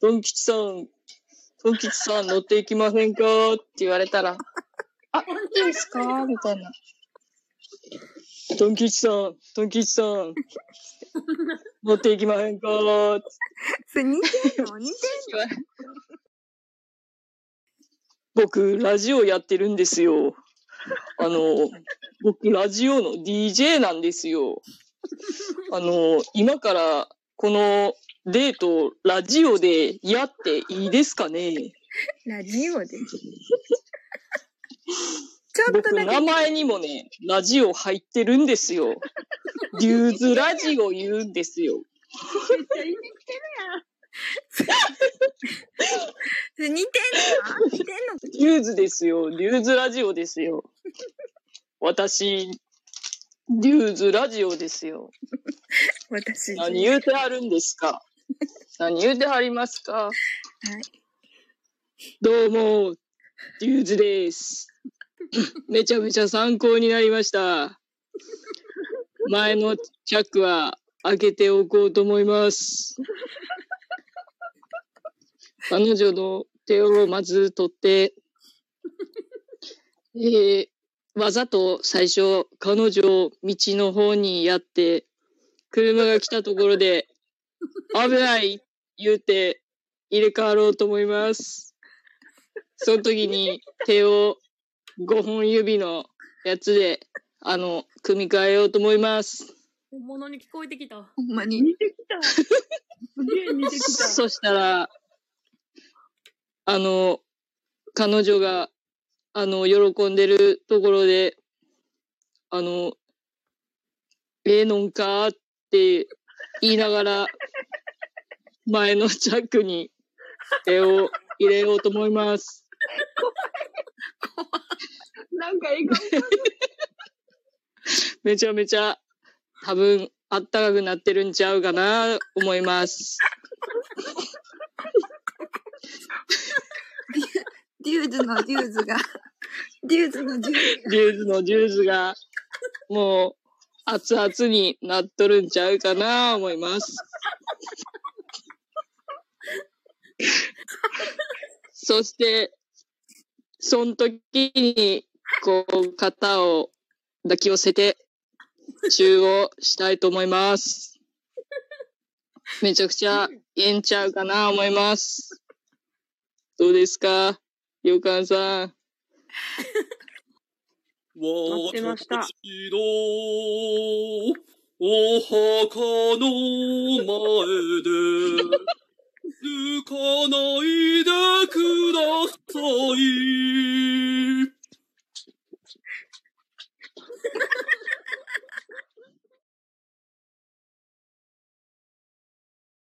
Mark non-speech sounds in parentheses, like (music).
ドン吉さん、ドン吉さん乗っていきませんか？って言われたら、(laughs) あ、いいですか？みたいな。ドン吉さん、ドン吉さん、乗っていきませんか？(laughs) それ似てんの似て (laughs) 僕、ラジオやってるんですよ。あの、僕、ラジオの DJ なんですよ。あの、今から、このデートをラジオでやっていいですかね？んラジオで？(laughs) ちょっと僕、名前にもね、ラジオ入ってるんですよ。リューズラジオ言うんですよ。めっちゃいじってるそれ似てんの似てんのリューズですよ。リューズラジオですよ。私、リューズラジオですよ。(laughs) 私。何言うてはるんですか？何言うてはりますか？はい。どうも、リューズです。(laughs) めちゃめちゃ参考になりました。前のチャックは開けておこうと思います。彼女の手をまず取って、えーわざと最初彼女を道の方にやって、車が来たところで、危ない言うて入れ替わろうと思います。その時に手を5本指のやつで、あの、組み替えようと思います。本物に聞こえてきた。ほんまに。似てきた。すげえ似てきた。そしたら、あの、彼女が、あの、喜んでるところで、あの、ええのんか？って言いながら、前のチャックに手を入れようと思います。なんか笑顔。めちゃめちゃ、多分、あったかくなってるんちゃうかな、思います。デューズのデューズが、デューズのデューズが。ジューズのジューズが、もう、熱々になっとるんちゃうかな、思います。(laughs) そして、その時に、こう、肩を抱き寄せて、チューをしたいと思います。(laughs) めちゃくちゃええんちゃうかな、思います。どうですか？よかんさん。待ってましたお墓の前で抜かないで。